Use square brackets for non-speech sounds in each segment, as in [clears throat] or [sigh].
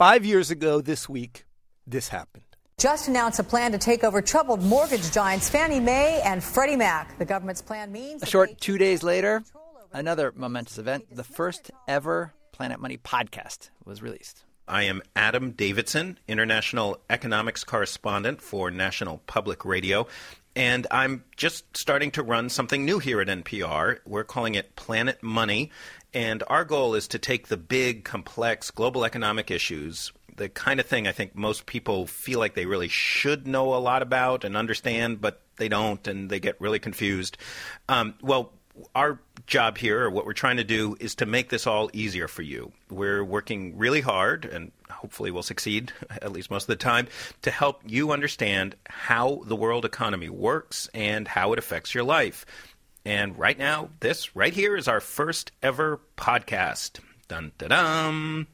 Five years ago this week, this happened. Just announced a plan to take over troubled mortgage giants Fannie Mae and Freddie Mac. The government's plan means a short two days later, another momentous event, the first ever Planet Money podcast was released. I am Adam Davidson, international economics correspondent for National Public Radio. And I'm just starting to run something new here at NPR. We're calling it Planet Money. And our goal is to take the big, complex global economic issues, the kind of thing I think most people feel like they really should know a lot about and understand, but they don't, and they get really confused. Um, well, our job here, or what we're trying to do, is to make this all easier for you. We're working really hard, and hopefully we'll succeed, [laughs] at least most of the time, to help you understand how the world economy works and how it affects your life. And right now, this right here is our first ever podcast. Dun da dum.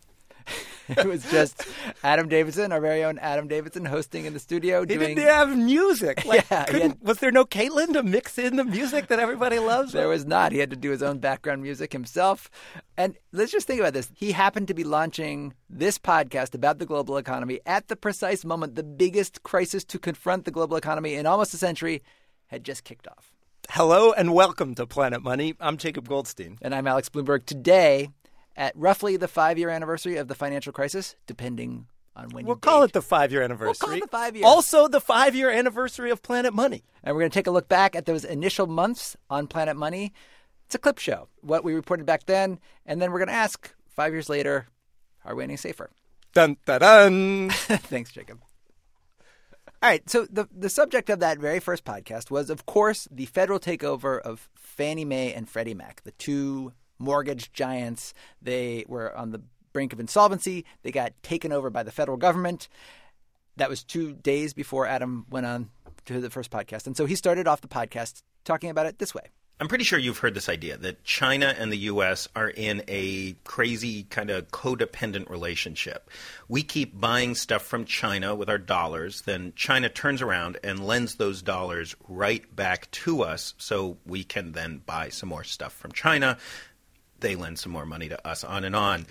[laughs] it was just Adam Davidson, our very own Adam Davidson, hosting in the studio. He doing... didn't have music. Like, [laughs] yeah, had... was there no Caitlin to mix in the music that everybody loves? There was not. He had to do his own background music himself. And let's just think about this. He happened to be launching this podcast about the global economy at the precise moment the biggest crisis to confront the global economy in almost a century had just kicked off. Hello and welcome to Planet Money. I'm Jacob Goldstein. And I'm Alex Blumberg. Today, at roughly the five year anniversary of the financial crisis, depending on when we'll you call date. it the five year anniversary. We'll call it the five years. Also, the five year anniversary of Planet Money. And we're going to take a look back at those initial months on Planet Money. It's a clip show, what we reported back then, and then we're going to ask five years later, are we any safer? Dun dun dun. [laughs] Thanks, Jacob. All right, so the the subject of that very first podcast was, of course, the federal takeover of Fannie Mae and Freddie Mac, the two mortgage giants. They were on the brink of insolvency. They got taken over by the federal government. That was two days before Adam went on to the first podcast, and so he started off the podcast talking about it this way. I'm pretty sure you've heard this idea that China and the U.S. are in a crazy kind of codependent relationship. We keep buying stuff from China with our dollars, then China turns around and lends those dollars right back to us so we can then buy some more stuff from China. They lend some more money to us, on and on.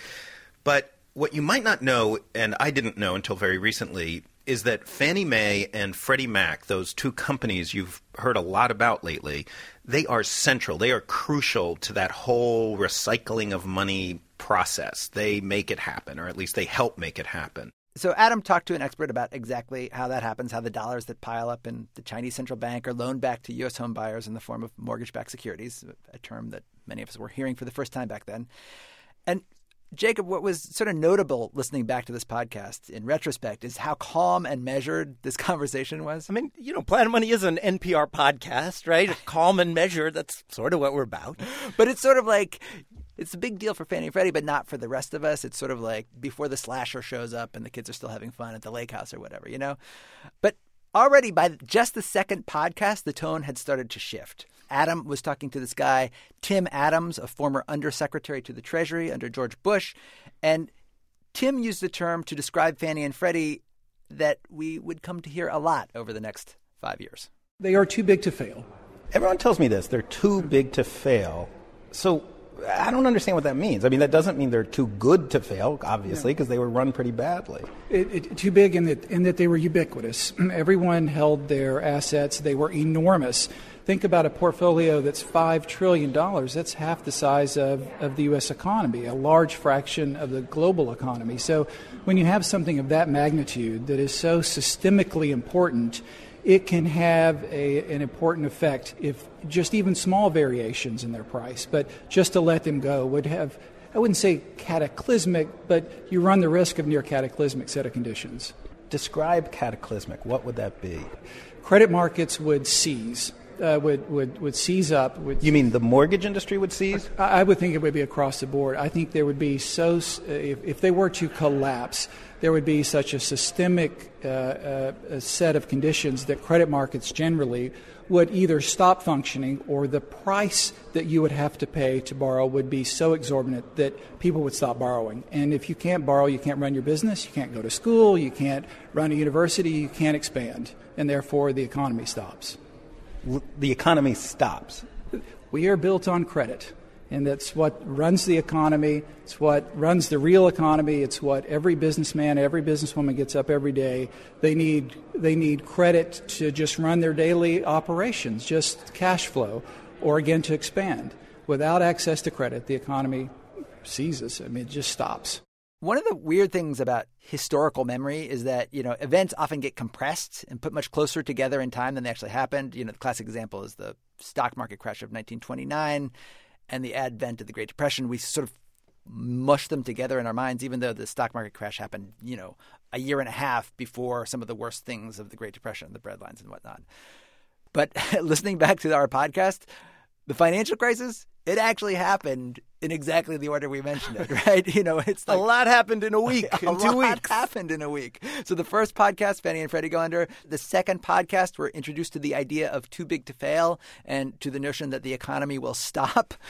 But what you might not know, and I didn't know until very recently, is that Fannie Mae and Freddie Mac, those two companies you've heard a lot about lately, they are central. They are crucial to that whole recycling of money process. They make it happen, or at least they help make it happen. So Adam talked to an expert about exactly how that happens, how the dollars that pile up in the Chinese central bank are loaned back to U.S. home buyers in the form of mortgage-backed securities, a term that many of us were hearing for the first time back then. And Jacob, what was sort of notable listening back to this podcast in retrospect is how calm and measured this [laughs] conversation was. I mean, you know, Planet Money is an NPR podcast, right? calm and measured. That's sort of what we're about. [laughs] But it's sort of like it's a big deal for Fannie and Freddie, but not for the rest of us. It's sort of like before the slasher shows up and the kids are still having fun at the lake house or whatever, you know? But already by just the second podcast, the tone had started to shift. Adam was talking to this guy, Tim Adams, a former undersecretary to the Treasury under George Bush. And Tim used a term to describe Fannie and Freddie that we would come to hear a lot over the next five years. They are too big to fail. Everyone tells me this. They're too big to fail. So I don't understand what that means. I mean, that doesn't mean they're too good to fail, obviously, because they were run pretty badly. It, it, too big in that, in that they were ubiquitous. [clears throat] Everyone held their assets, they were enormous. Think about a portfolio that's $5 trillion. That's half the size of, of the U.S. economy, a large fraction of the global economy. So when you have something of that magnitude that is so systemically important, it can have a, an important effect if just even small variations in their price. But just to let them go would have, I wouldn't say cataclysmic, but you run the risk of near cataclysmic set of conditions. Describe cataclysmic. What would that be? Credit markets would seize uh, would, would, would seize up. Would, you mean the mortgage industry would seize? I, I, would think it would be across the board. I think there would be so, if, if they were to collapse, there would be such a systemic uh, uh, set of conditions that credit markets generally would either stop functioning or the price that you would have to pay to borrow would be so exorbitant that people would stop borrowing. And if you can't borrow, you can't run your business, you can't go to school, you can't run a university, you can't expand, and therefore the economy stops the economy stops. We are built on credit. And that's what runs the economy. It's what runs the real economy. It's what every businessman, every businesswoman gets up every day. They need, they need credit to just run their daily operations, just cash flow, or again to expand. Without access to credit, the economy seizes. I mean, it just stops. One of the weird things about historical memory is that, you know, events often get compressed and put much closer together in time than they actually happened. You know, the classic example is the stock market crash of 1929 and the advent of the Great Depression. We sort of mush them together in our minds, even though the stock market crash happened, you know, a year and a half before some of the worst things of the Great Depression, the breadlines and whatnot. But [laughs] listening back to our podcast, the financial crisis, it actually happened in exactly the order we mentioned it, [laughs] right? You know, it's like, a lot happened in a [laughs] week, a in two lot weeks. happened in a week. So the first podcast, Fannie and Freddie go under. The second podcast, we're introduced to the idea of too big to fail and to the notion that the economy will stop. [laughs]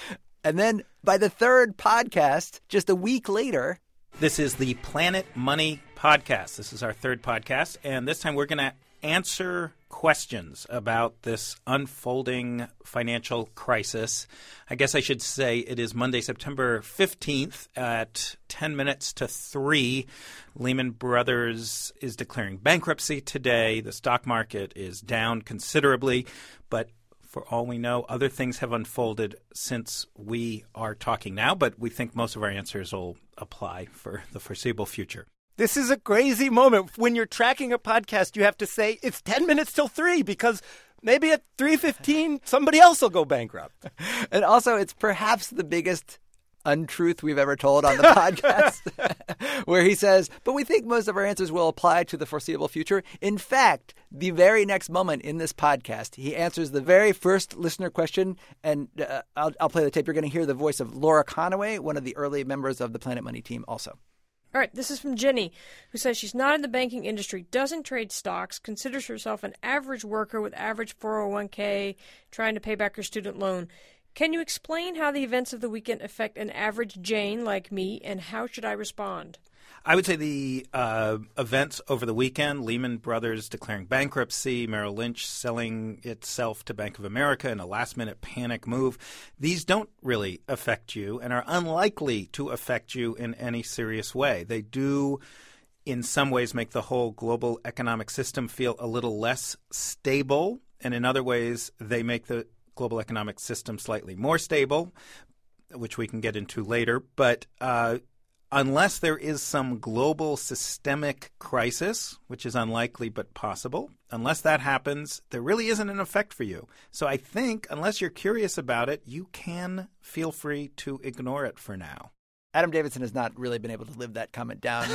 And then by the third podcast, just a week later, This is the Planet Money Podcast. This is our third podcast, and this time we're going to answer questions about this unfolding financial crisis. I guess I should say it is Monday, September 15th at 10 minutes to 3. Lehman Brothers is declaring bankruptcy today. The stock market is down considerably, but for all we know, other things have unfolded since we are talking now, but we think most of our answers will apply for the foreseeable future. This is a crazy moment. When you're tracking a podcast, you have to say it's 10 minutes till 3 because maybe at 3:15 somebody else will go bankrupt. [laughs] and also it's perhaps the biggest untruth we've ever told on the [laughs] podcast, [laughs] where he says, but we think most of our answers will apply to the foreseeable future. In fact, the very next moment in this podcast, he answers the very first listener question, and uh, I'll, I'll play the tape. You're going to hear the voice of Laura Conaway, one of the early members of the Planet Money team, also. All right, this is from Jenny, who says she's not in the banking industry, doesn't trade stocks, considers herself an average worker with average 401k, trying to pay back her student loan. Can you explain how the events of the weekend affect an average Jane like me, and how should I respond? I would say the uh, events over the weekend Lehman Brothers declaring bankruptcy, Merrill Lynch selling itself to Bank of America in a last minute panic move these don't really affect you and are unlikely to affect you in any serious way. They do. In some ways, make the whole global economic system feel a little less stable, and in other ways, they make the global economic system slightly more stable, which we can get into later. But uh, unless there is some global systemic crisis, which is unlikely but possible, unless that happens, there really isn't an effect for you. So I think, unless you're curious about it, you can feel free to ignore it for now. Adam Davidson has not really been able to live that comment down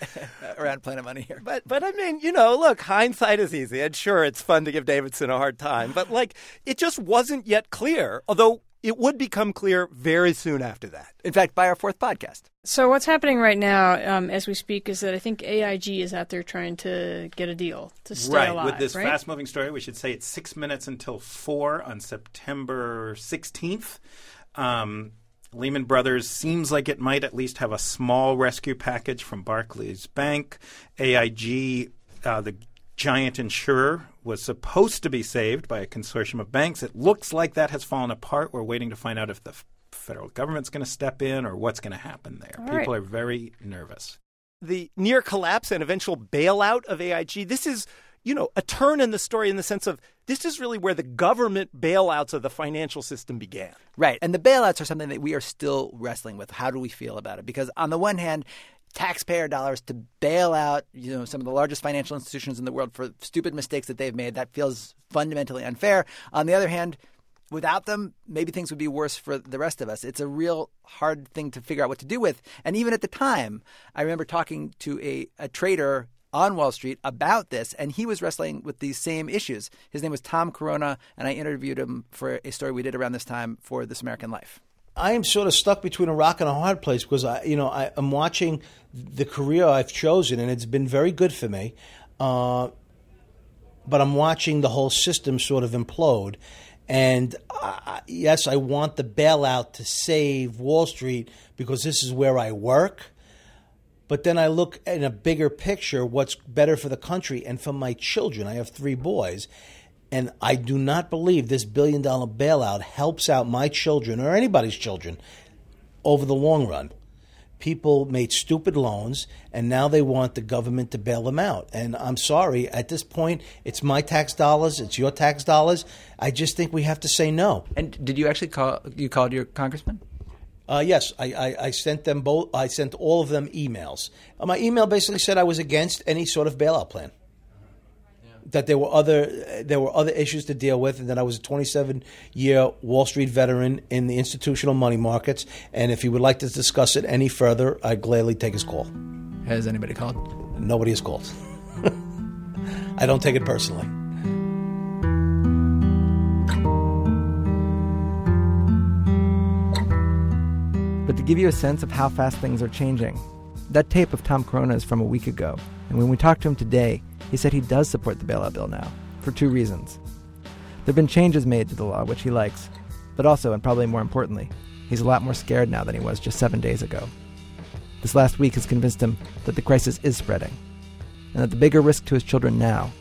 [laughs] around Planet Money here. But but I mean, you know, look, hindsight is easy. And sure, it's fun to give Davidson a hard time, but like it just wasn't yet clear, although it would become clear very soon after that. In fact, by our fourth podcast. So what's happening right now, um, as we speak, is that I think AIG is out there trying to get a deal to stay right. alive. With this right? fast moving story, we should say it's six minutes until four on September 16th. Um, Lehman Brothers seems like it might at least have a small rescue package from Barclays Bank. AIG, uh, the giant insurer, was supposed to be saved by a consortium of banks. It looks like that has fallen apart. We're waiting to find out if the federal government's going to step in or what's going to happen there. All People right. are very nervous. The near collapse and eventual bailout of AIG, this is, you know, a turn in the story in the sense of this is really where the government bailouts of the financial system began. Right. And the bailouts are something that we are still wrestling with. How do we feel about it? Because on the one hand, taxpayer dollars to bail out, you know, some of the largest financial institutions in the world for stupid mistakes that they've made, that feels fundamentally unfair. On the other hand, without them, maybe things would be worse for the rest of us. It's a real hard thing to figure out what to do with. And even at the time, I remember talking to a, a trader on Wall Street about this, and he was wrestling with these same issues. His name was Tom Corona, and I interviewed him for a story we did around this time for This American Life. I am sort of stuck between a rock and a hard place because I, you know, I, I'm watching the career I've chosen, and it's been very good for me. Uh, but I'm watching the whole system sort of implode. And yes, I want the bailout to save Wall Street because this is where I work. But then I look in a bigger picture what's better for the country and for my children. I have three boys. And I do not believe this billion dollar bailout helps out my children or anybody's children over the long run. People made stupid loans and now they want the government to bail them out. And I'm sorry, at this point, it's my tax dollars, it's your tax dollars. I just think we have to say no. And did you actually call? You called your congressman? Uh, yes, I, I, I sent them both. I sent all of them emails. Uh, my email basically said I was against any sort of bailout plan. That there were other there were other issues to deal with, and that I was a 27 year Wall Street veteran in the institutional money markets. And if he would like to discuss it any further, I'd gladly take his call. Has anybody called? Nobody has called. [laughs] I don't take it personally. But to give you a sense of how fast things are changing, that tape of Tom Corona is from a week ago, and when we talked to him today, he said he does support the bailout bill now, for two reasons. There have been changes made to the law, which he likes, but also, and probably more importantly, he's a lot more scared now than he was just seven days ago. This last week has convinced him that the crisis is spreading, and that the bigger risk to his children now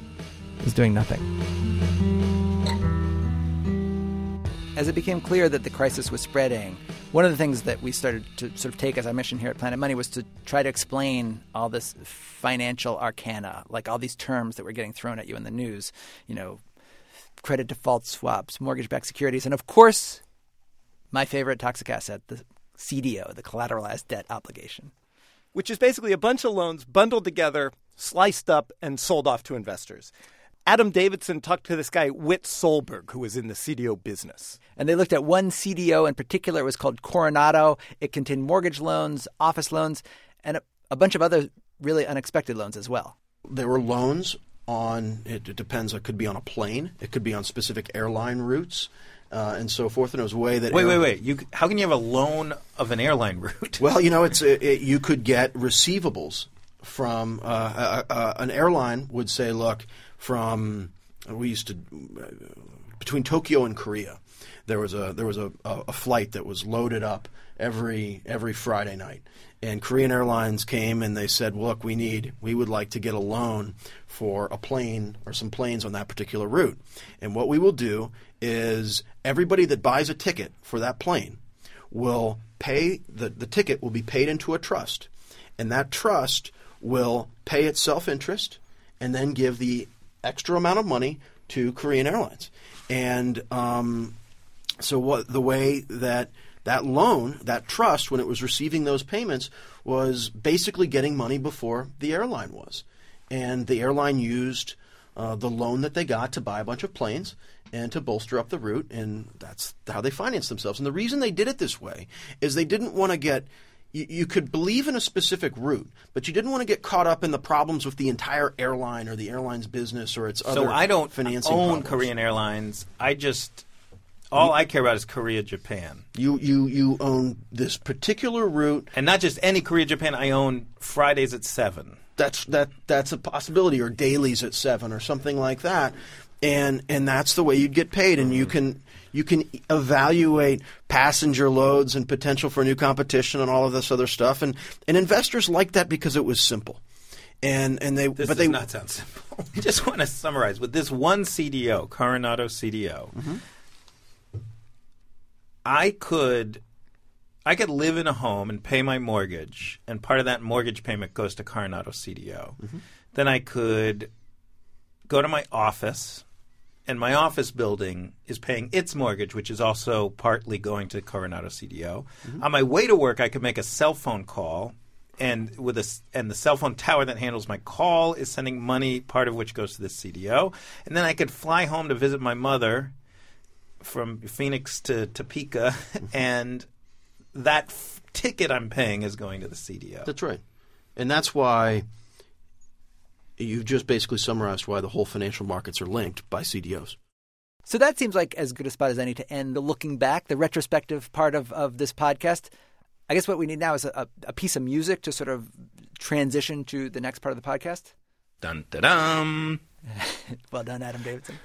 is doing nothing. As it became clear that the crisis was spreading, one of the things that we started to sort of take as our mission here at Planet Money was to try to explain all this financial arcana, like all these terms that were getting thrown at you in the news, you know, credit default swaps, mortgage backed securities, and of course, my favorite toxic asset, the CDO, the collateralized debt obligation. which is basically a bunch of loans bundled together, sliced up, and sold off to investors. Adam Davidson talked to this guy, Whit Solberg, who was in the CDO business. And they looked at one CDO in particular. It was called Coronado. It contained mortgage loans, office loans, and a, a bunch of other really unexpected loans as well. There were loans on, it, it depends, it could be on a plane, it could be on specific airline routes. Uh, and so forth, and it was a way that Wait, air- wait, wait. You, how can you have a loan of an airline route? Well, you know, it's [laughs] it, it- you could get receivables from uh, uh, uh, an airline would say, look, from uh, we used to uh, between Tokyo and Korea, there was a there was a, a, a flight that was loaded up every every Friday night, and Korean Airlines came and they said, look, we need we would like to get a loan for a plane or some planes on that particular route, and what we will do is everybody that buys a ticket for that plane will pay the, the ticket will be paid into a trust. And that trust will pay itself interest and then give the extra amount of money to Korean Airlines and um, so what the way that that loan that trust when it was receiving those payments was basically getting money before the airline was and the airline used uh, the loan that they got to buy a bunch of planes and to bolster up the route, and that's how they financed themselves. And the reason they did it this way is they didn't want to get. You, you could believe in a specific route, but you didn't want to get caught up in the problems with the entire airline or the airline's business or its other so I don't financing own problems. Korean Airlines. I just all I care about is Korea, Japan, You you you own this particular route. and not just any Korea, Japan. I own Fridays at seven. That's that that's a possibility, or dailies at seven, or something like that, and and that's the way you'd get paid, and you can you can evaluate passenger loads and potential for new competition and all of this other stuff, and and investors like that because it was simple, and and they This but they not sound simple. I [laughs] just want to summarize with this one CDO, Coronado CDO. Mm-hmm. I could, I could live in a home and pay my mortgage, and part of that mortgage payment goes to Coronado CDO. Mm-hmm. Then I could go to my office, and my office building is paying its mortgage, which is also partly going to Coronado CDO. Mm-hmm. On my way to work, I could make a cell phone call, and with a and the cell phone tower that handles my call is sending money, part of which goes to the CDO, and then I could fly home to visit my mother from Phoenix to Topeka, [laughs] and that f- ticket I'm paying is going to the CDO. That's right, and that's why you've just basically summarized why the whole financial markets are linked by CDOs. So that seems like as good a spot as any to end the looking back, the retrospective part of, of this podcast. I guess what we need now is a, a piece of music to sort of transition to the next part of the podcast. Dun da dum. [laughs] Well done, Adam Davidson.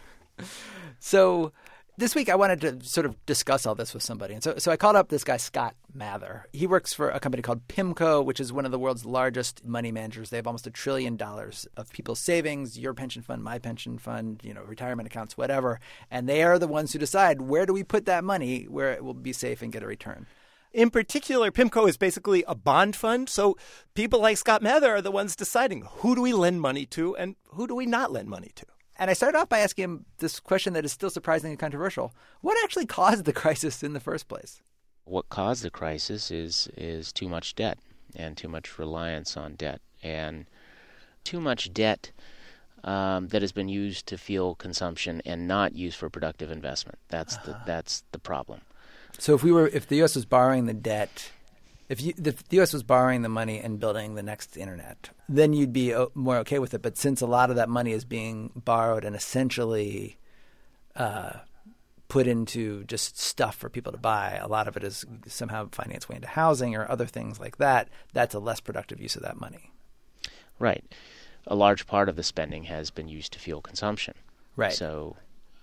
So, This week, I wanted to sort of discuss all this with somebody. And so, so I called up this guy, Scott Mather. He works for a company called PIMCO, which is one of the world's largest money managers. They have almost a trillion dollars of people's savings, your pension fund, my pension fund, you know, retirement accounts, whatever. And they are the ones who decide where do we put that money where it will be safe and get a return. In particular, PIMCO is basically a bond fund. So people like Scott Mather are the ones deciding who do we lend money to and who do we not lend money to. And I started off by asking him this question that is still surprisingly controversial. What actually [laughs] caused the crisis in the first place? What caused the crisis is is too much debt and too much reliance on debt and too much debt um, that has been used to fuel consumption and not used for productive investment. That's the that's the problem. So if we were if the U.S. was borrowing the debt if, you, if the U.S. was borrowing the money and building the next internet, then you'd be more okay with it. But since a lot of that money is being borrowed and essentially uh, put into just stuff for people to buy, a lot of it is somehow finding its way into housing or other things like that. That's a less productive use of that money. Right. A large part of the spending has been used to fuel consumption. Right. So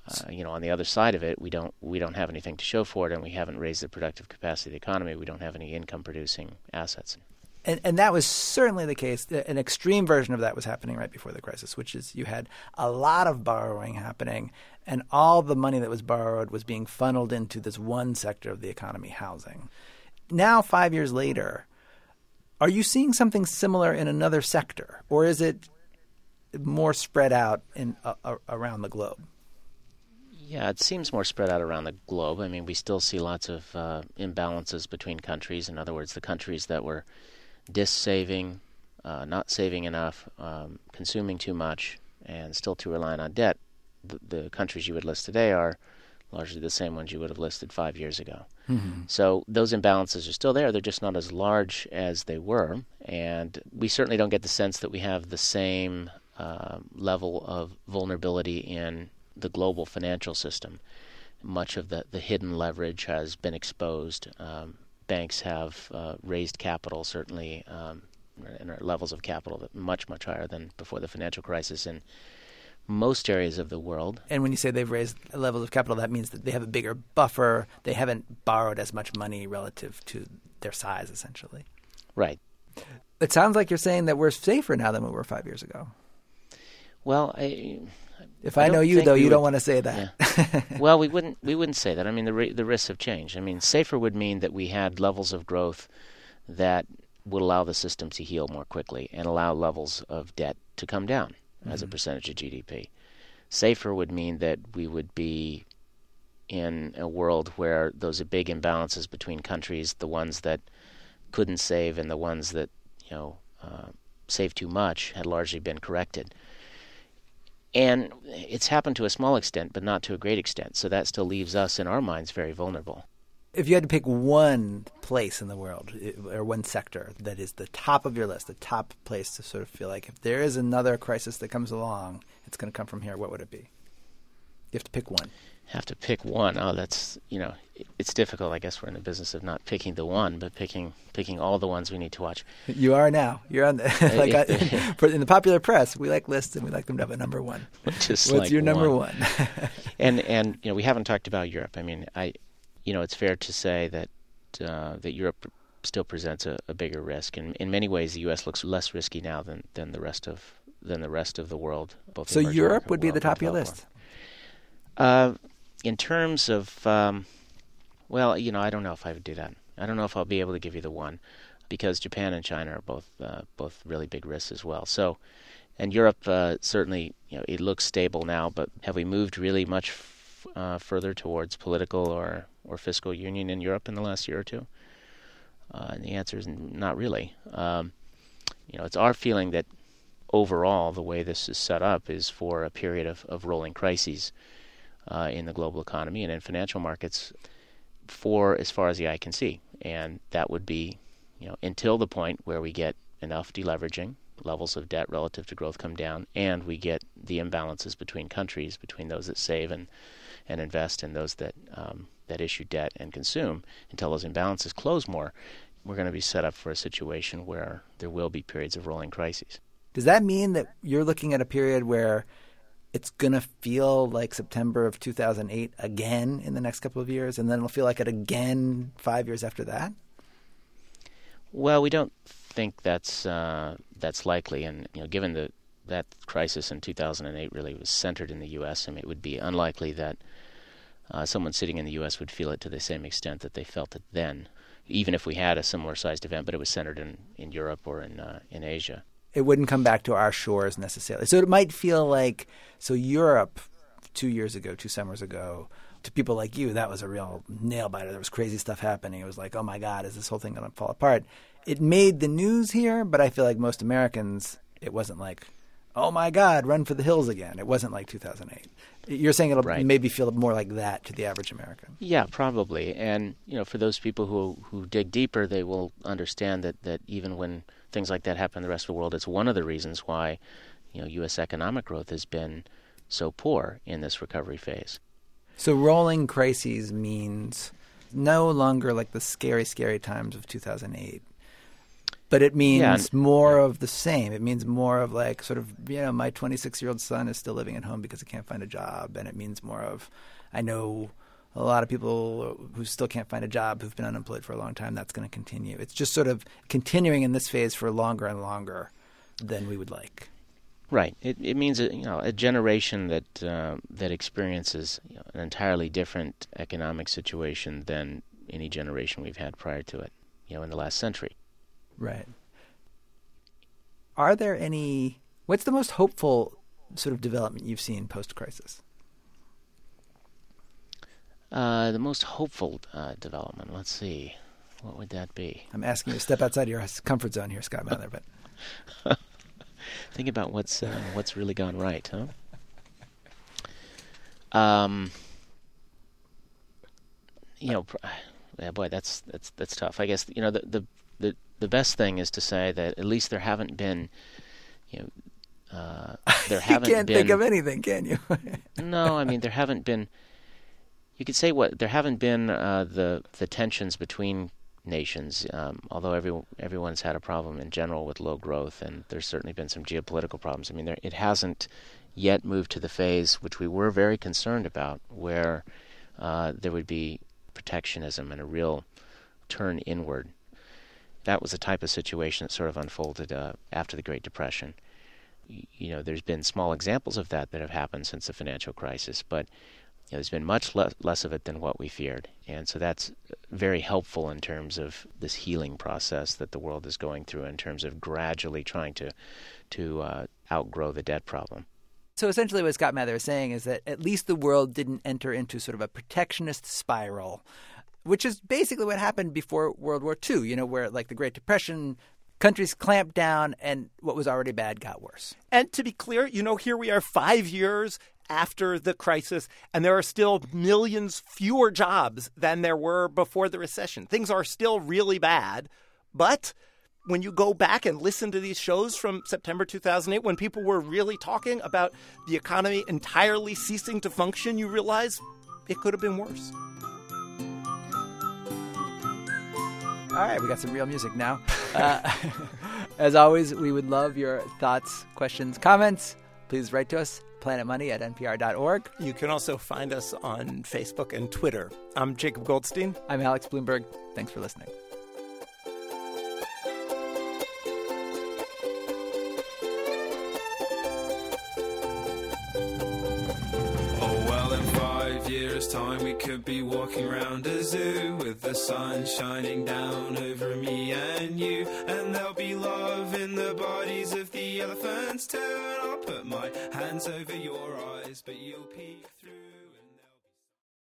uh, you know, on the other side of it, we don't we don't have anything to show for it, and we haven't raised the productive capacity of the economy. We don't have any income producing assets. And, and that was certainly the case. An extreme version of that was happening right before the crisis, which is you had a lot of borrowing happening, and all the money that was borrowed was being funneled into this one sector of the economy, housing. Now, five years later, are you seeing something similar in another sector, or is it more spread out in uh, around the globe? Yeah, it seems more spread out around the globe. I mean, we still see lots of uh, imbalances between countries. In other words, the countries that were dis-saving, uh, not saving enough, um, consuming too much, and still too reliant on debt, the, the, countries you would list today are largely the same ones you would have listed five years ago. Mm-hmm. So those imbalances are still there. They're just not as large as they were. And we certainly don't get the sense that we have the same uh, level of vulnerability in the global financial system. Much of the, the hidden leverage has been exposed. Um, banks have uh, raised capital, certainly, um, and levels of capital that much, much higher than before the financial crisis in most areas of the world. And when you say they've raised levels of capital, that means that they have a bigger buffer. They haven't borrowed as much money relative to their size, essentially. Right. It sounds like you're saying that we're safer now than we were five years ago. Well, I, if I, I know you, though, you would, don't want to say that. Yeah. [laughs] well, we wouldn't. We wouldn't say that. I mean, the the risks have changed. I mean, safer would mean that we had levels of growth that would allow the system to heal more quickly and allow levels of debt to come down mm-hmm. as a mm-hmm. percentage of GDP. Safer would mean that we would be in a world where those are big imbalances between countries, the ones that couldn't save and the ones that you know uh, saved too much, had largely been corrected. And it's happened to a small extent, but not to a great extent. So that still leaves us, in our minds, very vulnerable. If you had to pick one place in the world eh, or one sector that is the top of your list, the top place to sort of feel like if there is another crisis that comes along, it's going to come from here, what would it be? You have to pick one have to pick one. Oh, that's you know, it's difficult. I guess we're in the business of not picking the one, but picking picking all the ones we need to watch. You are now. You're on the [laughs] like I, [laughs] [laughs] for, in the popular press. We like lists and we like them to have a number one. Just What's like your number one? one? and and you know, we haven't talked about Europe. I mean, I, you know, it's fair to say that uh, that Europe still presents a, a bigger risk. And in many ways, the U.S. looks less risky now than than the rest of than the rest of the world. Both so Europe would be the top of your list. Uh, in terms of, um, well, you know, I don't know if I would do that. I don't know if I'll be able to give you the one because Japan and China are both uh, both really big risks as well. So, and Europe uh, certainly, you know, it looks stable now, but have we moved really much f- uh, further towards political or or fiscal union in Europe in the last year or two? Uh, and the answer is not really. Um, you know, it's our feeling that overall the way this is set up is for a period of, of rolling crises uh, in the global economy and in financial markets for as far as the eye can see. And that would be, you know, until the point where we get enough deleveraging, levels of debt relative to growth come down, and we get the imbalances between countries, between those that save and and invest and those that um, that issue debt and consume. Until those imbalances close more, we're going to be set up for a situation where there will be periods of rolling crises. Does that mean that you're looking at a period where it's going to feel like September of 2008 again in the next couple of years, and then it'll feel like it again five years after that? Well, we don't think that's uh, that's likely, and you know, given the that crisis in 2008 really was centered in the U.S., I mean, it would be unlikely that uh, someone sitting in the U.S. would feel it to the same extent that they felt it then, even if we had a similar sized event, but it was centered in, in Europe or in uh, in Asia. It wouldn't come back to our shores necessarily. So it might feel like so Europe two years ago, two summers ago, to people like you, that was a real nail biter. There was crazy stuff happening. It was like, oh my God, is this whole thing going to fall apart? It made the news here, but I feel like most Americans, it wasn't like, oh my God, run for the hills again. It wasn't like 2008. You're saying it'll Right. maybe feel more like that to the average American. Yeah, probably. And you know, for those people who who dig deeper, they will understand that that even when things like that happen in the rest of the world, it's one of the reasons why you know U.S. economic growth has been so poor in this recovery phase. So rolling crises means no longer like the scary, scary times of 2008. But it means Yeah, and- more of the same. It means more of like sort of, you know, my 26 year old son is still living at home because he can't find a job. And it means more of, I know a lot of people who still can't find a job who've been unemployed for a long time. That's going to continue. It's just sort of continuing in this phase for longer and longer than we would like. Right. It it means a, you know a generation that uh, that experiences you know, an entirely different economic situation than any generation we've had prior to it. You know, in the last century. Right. Are there any? What's the most hopeful sort of development you've seen post crisis? Uh, the most hopeful uh, development. Let's see, what would that be? I'm asking you to step outside your comfort zone here, Scott Mather. But [laughs] Think about what's uh, what's really gone right, huh? Um, you know, yeah, boy, that's that's that's tough. I guess you know the the the, the best thing is to say that at least there haven't been, you know, uh, [laughs] there haven't you can't been. think of anything, can you? [laughs] no, I mean there haven't been. You could say what there haven't been uh, the the tensions between nations. Um, although every everyone's had a problem in general with low growth, and there's certainly been some geopolitical problems. I mean, there, it hasn't yet moved to the phase which we were very concerned about, where uh, there would be protectionism and a real turn inward. That was the type of situation that sort of unfolded uh, after the Great Depression. You know, there's been small examples of that that have happened since the financial crisis, but you know, there's been much le- less of it than what we feared, and so that's very helpful in terms of this healing process that the world is going through, in terms of gradually trying to to uh, outgrow the debt problem. so essentially, what Scott Mather is saying is that at least the world didn't enter into sort of a protectionist spiral, which is basically what happened before World War II. You know, where like the Great Depression, countries clamped down, and what was already bad got worse. And to be clear, you know, here we are five years after the crisis, and there are still millions fewer jobs than there were before the recession. Things are still really bad. But when you go back and listen to these shows from September 2008, when people were really talking about the economy entirely ceasing to function, you realize it could have been worse. All right, we got some real music now. Uh, [laughs] as always, we would love your thoughts, questions, comments. Please write to us, planetmoney at npr.org. You can also find us on Facebook and Twitter. I'm Jacob Goldstein. I'm Alex Blumberg. Thanks for listening. Be walking around a zoo with the sun shining down over me and you. And there'll be love in the bodies of the elephants too. And I'll put my hands over your eyes, but you'll peek through.